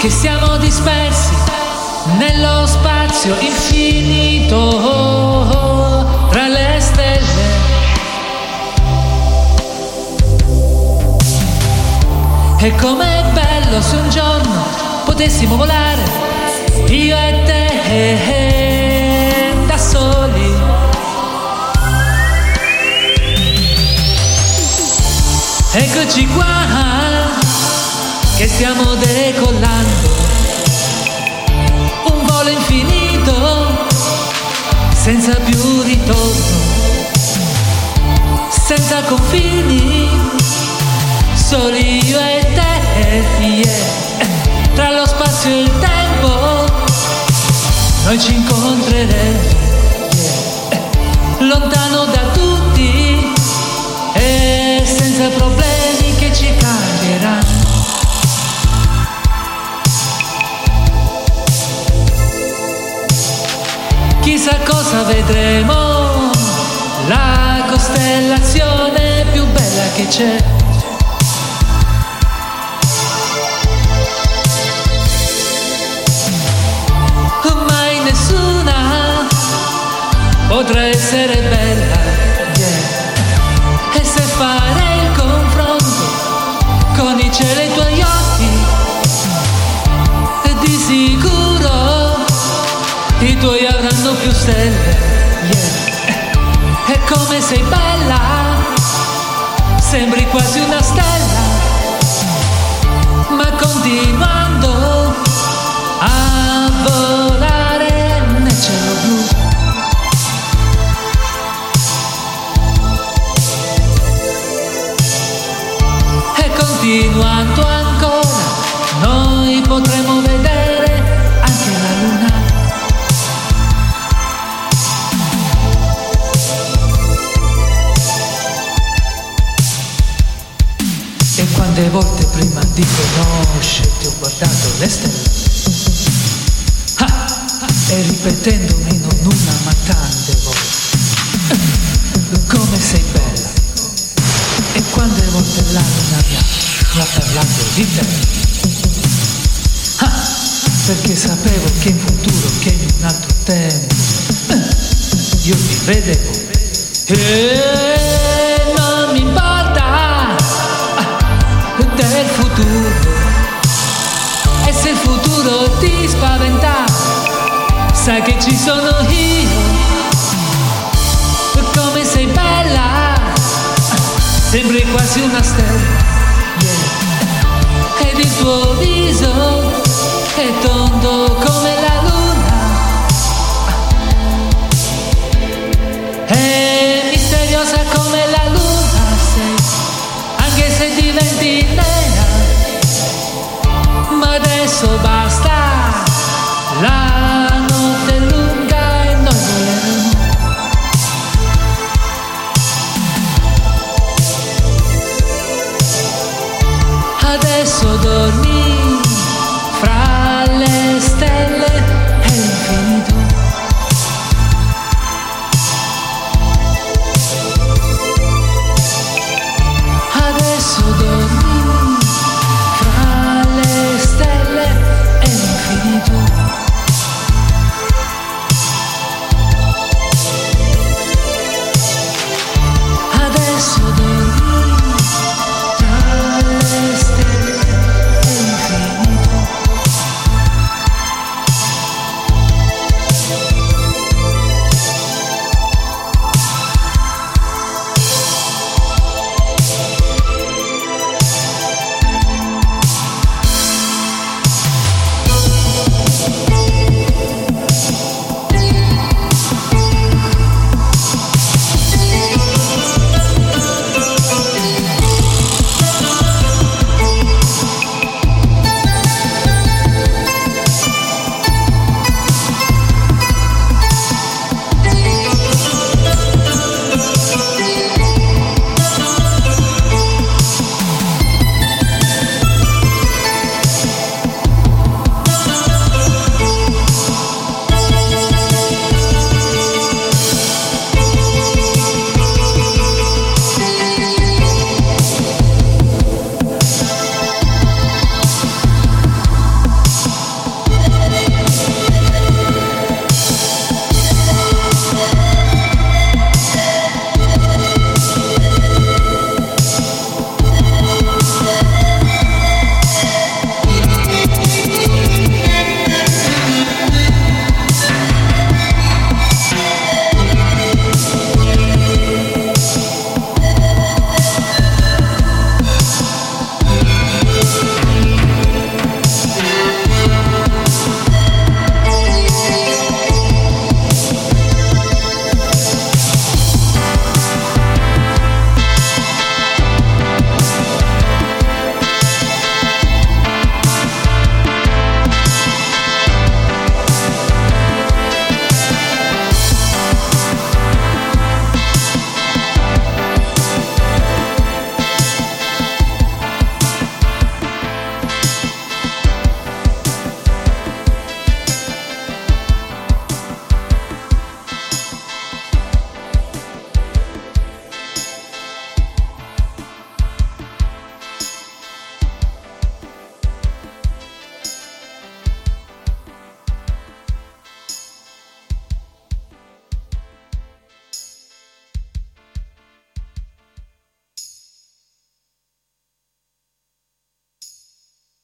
Che siamo dispersi nello spazio infinito tra le stelle. E com'è bello se un giorno potessimo volare, io e te da soli. Eccoci qua che stiamo decollando. Senza più ritorno, senza confini, soli io e te, yeah. tra lo spazio e il tempo, noi ci incontreremo, yeah. lontano da tutti e senza problemi cosa vedremo, la costellazione più bella che c'è. Mai nessuna potrà essere bella, E come sei bella, sembri quasi una stella, ma continuando a volare prima di conoscerti ho guardato le stelle. Ah, e ripetendomi non una ma tante volte. Come sei bella. E quante volte la luna mi ha, parlato di te. Ah, perché sapevo che in futuro che in un altro tempo io ti vedevo. E sai che ci sono io. Come sei bella, sembri quasi una stella. Yeah. Ed il tuo viso è tondo come la